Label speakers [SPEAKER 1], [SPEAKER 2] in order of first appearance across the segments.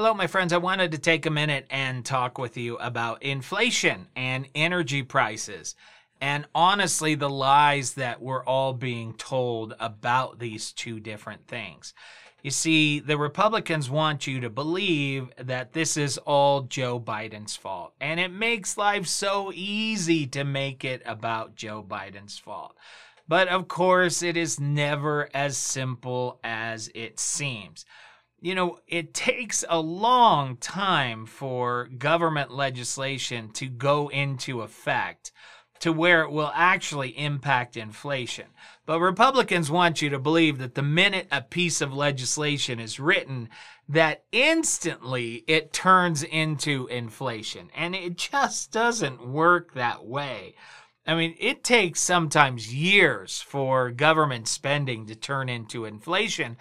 [SPEAKER 1] Hello, my friends. I wanted to take a minute and talk with you about inflation and energy prices. And honestly, the lies that we're all being told about these two different things. You see, the Republicans want you to believe that this is all Joe Biden's fault. And it makes life so easy to make it about Joe Biden's fault. But of course, it is never as simple as it seems. You know, it takes a long time for government legislation to go into effect to where it will actually impact inflation. But Republicans want you to believe that the minute a piece of legislation is written, that instantly it turns into inflation. And it just doesn't work that way. I mean, it takes sometimes years for government spending to turn into inflation,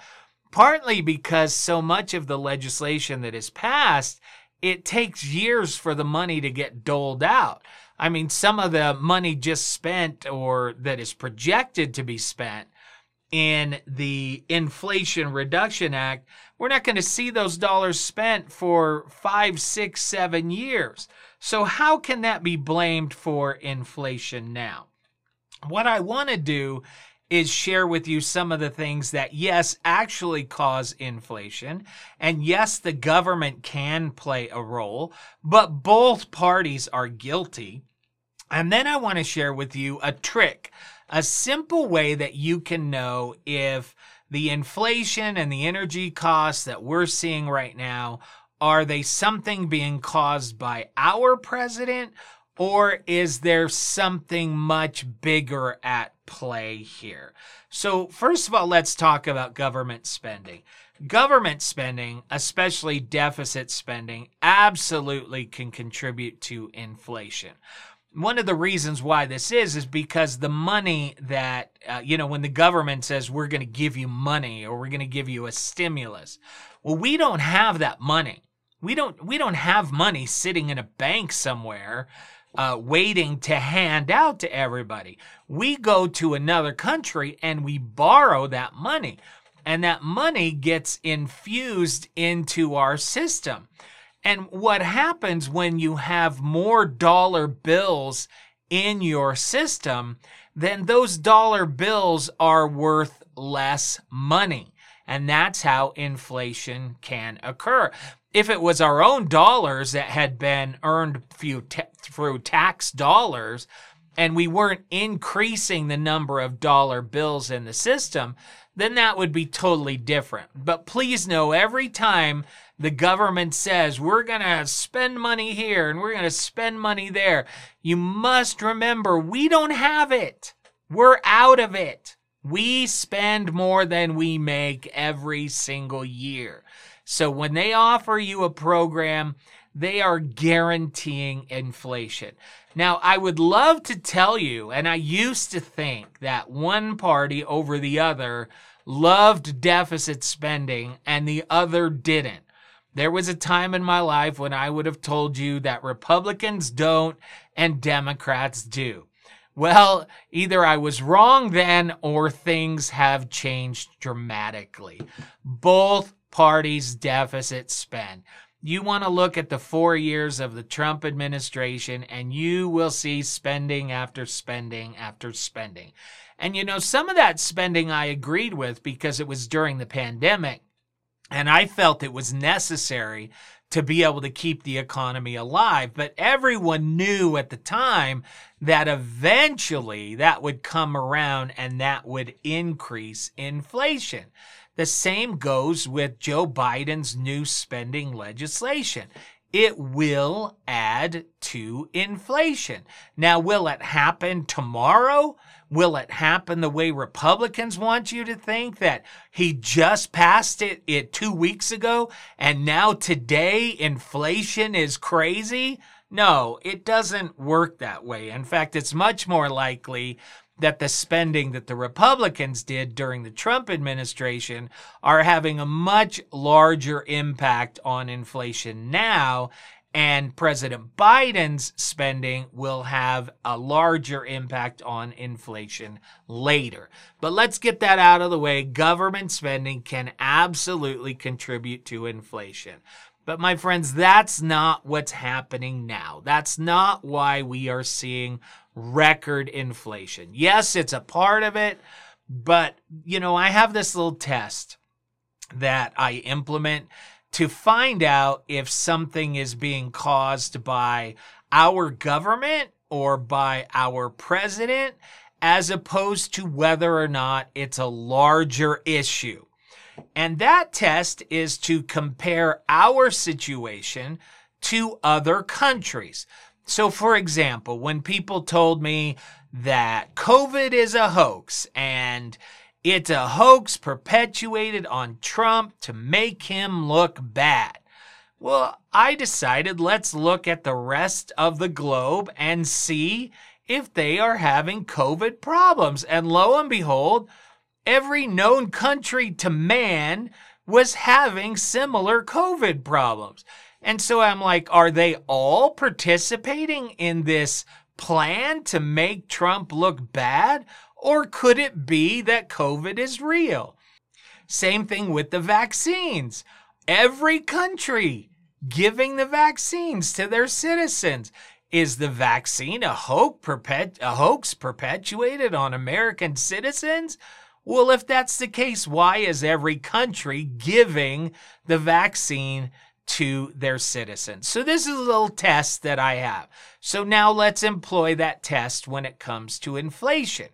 [SPEAKER 1] partly because so much of the legislation that is passed, it takes years for the money to get doled out. I mean, some of the money just spent or that is projected to be spent in the Inflation Reduction Act, we're not going to see those dollars spent for five, six, seven years. So, how can that be blamed for inflation now? What I want to do is share with you some of the things that, yes, actually cause inflation. And yes, the government can play a role, but both parties are guilty. And then I want to share with you a trick, a simple way that you can know if the inflation and the energy costs that we're seeing right now are they something being caused by our president or is there something much bigger at play here? So, first of all, let's talk about government spending. Government spending, especially deficit spending, absolutely can contribute to inflation one of the reasons why this is is because the money that uh, you know when the government says we're going to give you money or we're going to give you a stimulus well we don't have that money we don't we don't have money sitting in a bank somewhere uh, waiting to hand out to everybody we go to another country and we borrow that money and that money gets infused into our system and what happens when you have more dollar bills in your system, then those dollar bills are worth less money. And that's how inflation can occur. If it was our own dollars that had been earned through tax dollars, and we weren't increasing the number of dollar bills in the system, then that would be totally different. But please know every time the government says we're going to spend money here and we're going to spend money there, you must remember we don't have it. We're out of it. We spend more than we make every single year. So when they offer you a program, they are guaranteeing inflation. Now, I would love to tell you, and I used to think that one party over the other loved deficit spending and the other didn't. There was a time in my life when I would have told you that Republicans don't and Democrats do. Well, either I was wrong then or things have changed dramatically. Both parties deficit spend. You want to look at the four years of the Trump administration and you will see spending after spending after spending. And you know, some of that spending I agreed with because it was during the pandemic. And I felt it was necessary to be able to keep the economy alive. But everyone knew at the time that eventually that would come around and that would increase inflation. The same goes with Joe Biden's new spending legislation. It will add to inflation. Now, will it happen tomorrow? Will it happen the way Republicans want you to think that he just passed it, it two weeks ago and now today inflation is crazy? No, it doesn't work that way. In fact, it's much more likely that the spending that the Republicans did during the Trump administration are having a much larger impact on inflation now And President Biden's spending will have a larger impact on inflation later. But let's get that out of the way. Government spending can absolutely contribute to inflation. But my friends, that's not what's happening now. That's not why we are seeing record inflation. Yes, it's a part of it, but you know, I have this little test that I implement to find out if something is being caused by our government or by our president, as opposed to whether or not it's a larger issue. And that test is to compare our situation to other countries. So, for example, when people told me that COVID is a hoax and it's a hoax perpetuated on Trump to make him look bad. Well, I decided let's look at the rest of the globe and see if they are having COVID problems. And lo and behold, every known country to man was having similar COVID problems. And so I'm like, are they all participating in this plan to make Trump look bad? Or could it be that COVID is real? Same thing with the vaccines. Every country giving the vaccines to their citizens. Is the vaccine a hoax, perpet- a hoax perpetuated on American citizens? Well, if that's the case, why is every country giving the vaccine to their citizens? So, this is a little test that I have. So, now let's employ that test when it comes to inflation.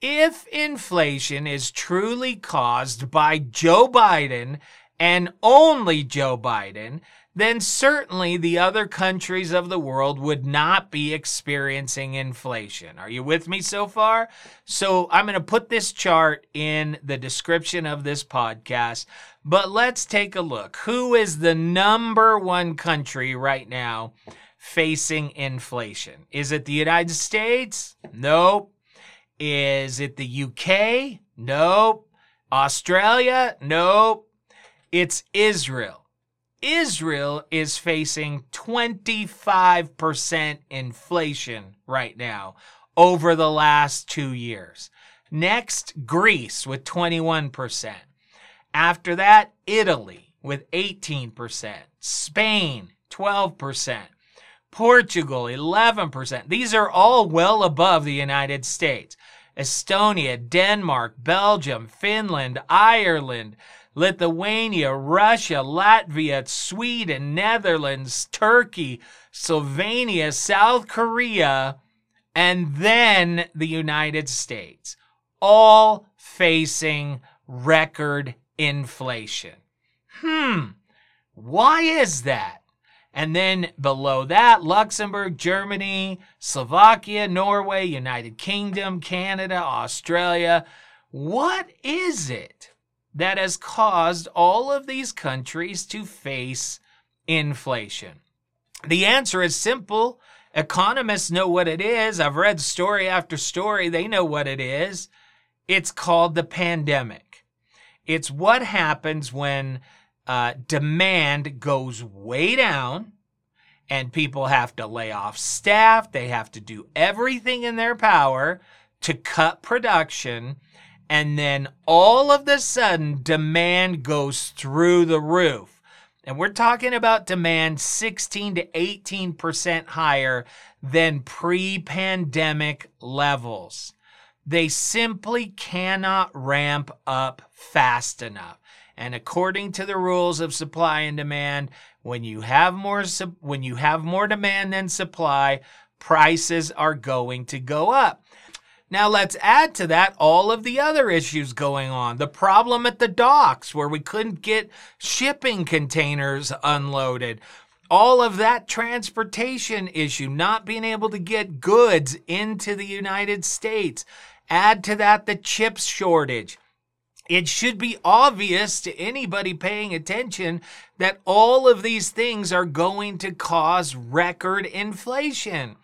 [SPEAKER 1] If inflation is truly caused by Joe Biden and only Joe Biden, then certainly the other countries of the world would not be experiencing inflation. Are you with me so far? So I'm going to put this chart in the description of this podcast, but let's take a look. Who is the number one country right now facing inflation? Is it the United States? Nope. Is it the UK? Nope. Australia? Nope. It's Israel. Israel is facing 25% inflation right now over the last two years. Next, Greece with 21%. After that, Italy with 18%. Spain, 12%. Portugal, 11%. These are all well above the United States. Estonia, Denmark, Belgium, Finland, Ireland, Lithuania, Russia, Latvia, Sweden, Netherlands, Turkey, Slovenia, South Korea, and then the United States, all facing record inflation. Hmm, why is that? And then below that, Luxembourg, Germany, Slovakia, Norway, United Kingdom, Canada, Australia. What is it that has caused all of these countries to face inflation? The answer is simple. Economists know what it is. I've read story after story. They know what it is. It's called the pandemic. It's what happens when uh, demand goes way down and people have to lay off staff. They have to do everything in their power to cut production. And then all of the sudden, demand goes through the roof. And we're talking about demand 16 to 18% higher than pre pandemic levels. They simply cannot ramp up fast enough. And according to the rules of supply and demand, when you have more when you have more demand than supply, prices are going to go up. Now let's add to that all of the other issues going on. The problem at the docks where we couldn't get shipping containers unloaded. All of that transportation issue, not being able to get goods into the United States. Add to that the chips shortage it should be obvious to anybody paying attention that all of these things are going to cause record inflation.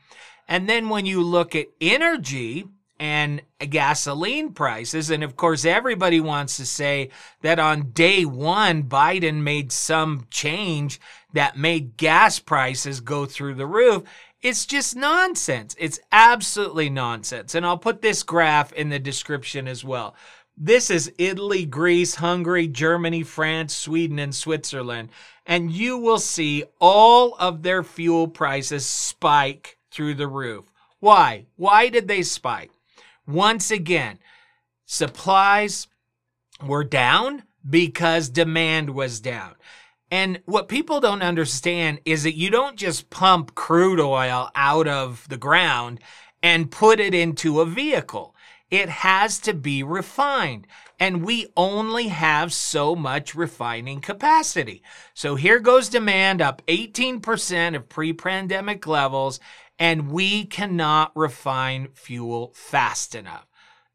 [SPEAKER 1] And then when you look at energy and gasoline prices. And of course, everybody wants to say that on day one, Biden made some change that made gas prices go through the roof. It's just nonsense. It's absolutely nonsense. And I'll put this graph in the description as well. This is Italy, Greece, Hungary, Germany, France, Sweden, and Switzerland. And you will see all of their fuel prices spike through the roof. Why? Why did they spike? Once again, supplies were down because demand was down. And what people don't understand is that you don't just pump crude oil out of the ground and put it into a vehicle. It has to be refined. And we only have so much refining capacity. So here goes demand up 18% of pre pandemic levels, and we cannot refine fuel fast enough.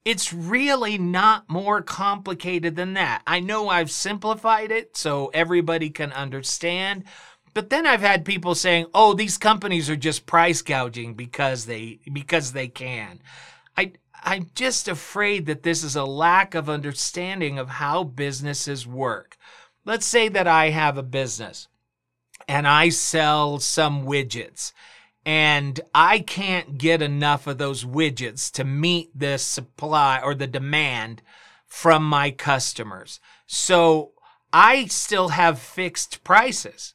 [SPEAKER 1] It's really not more complicated than that. I know I've simplified it so everybody can understand, but then I've had people saying, "Oh, these companies are just price gouging because they because they can." I I'm just afraid that this is a lack of understanding of how businesses work. Let's say that I have a business and I sell some widgets and I can't get enough of those widgets to meet the supply or the demand from my customers. So I still have fixed prices.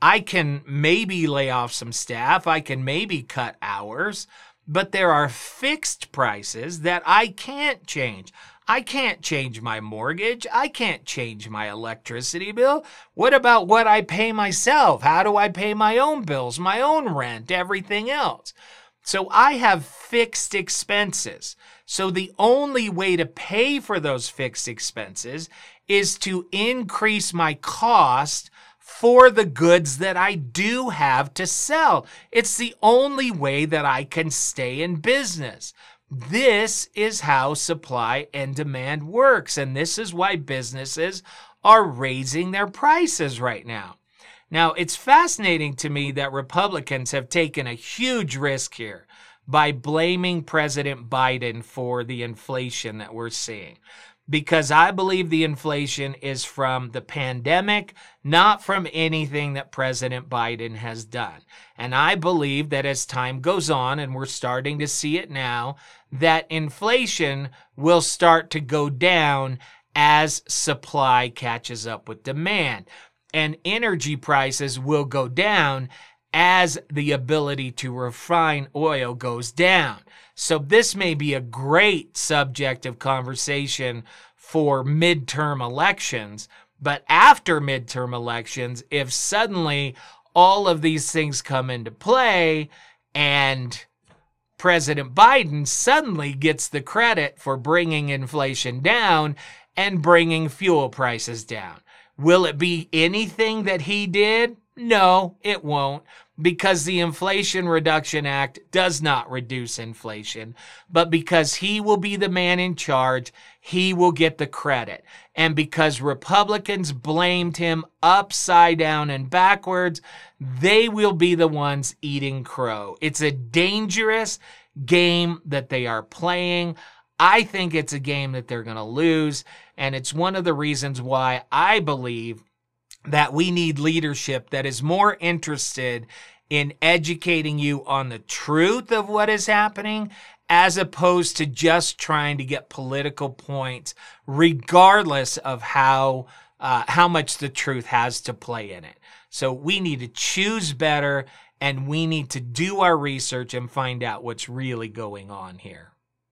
[SPEAKER 1] I can maybe lay off some staff. I can maybe cut hours but there are fixed prices that I can't change. I can't change my mortgage. I can't change my electricity bill. What about what I pay myself? How do I pay my own bills, my own rent, everything else? So I have fixed expenses. So the only way to pay for those fixed expenses is to increase my cost for the goods that I do have to sell. It's the only way that I can stay in business. This is how supply and demand works. And this is why businesses are raising their prices right now. Now, it's fascinating to me that Republicans have taken a huge risk here by blaming President Biden for the inflation that we're seeing because I believe the inflation is from the pandemic, not from anything that President Biden has done. And I believe that as time goes on, and we're starting to see it now, that inflation will start to go down as supply catches up with demand. And energy prices will go down as the ability to refine oil goes down. So this may be a great subject of conversation for midterm elections. But after midterm elections, if suddenly all of these things come into play and President Biden suddenly gets the credit for bringing inflation down and bringing fuel prices down. Will it be anything that he did? No, it won't because the Inflation Reduction Act does not reduce inflation, but because he will be the man in charge, he will get the credit. And because Republicans blamed him upside down and backwards, they will be the ones eating crow. It's a dangerous game that they are playing. I think it's a game that they're going to lose. And it's one of the reasons why I believe that we need leadership that is more interested in educating you on the truth of what is happening as opposed to just trying to get political points regardless of how uh, how much the truth has to play in it. So we need to choose better and we need to do our research and find out what's really going on here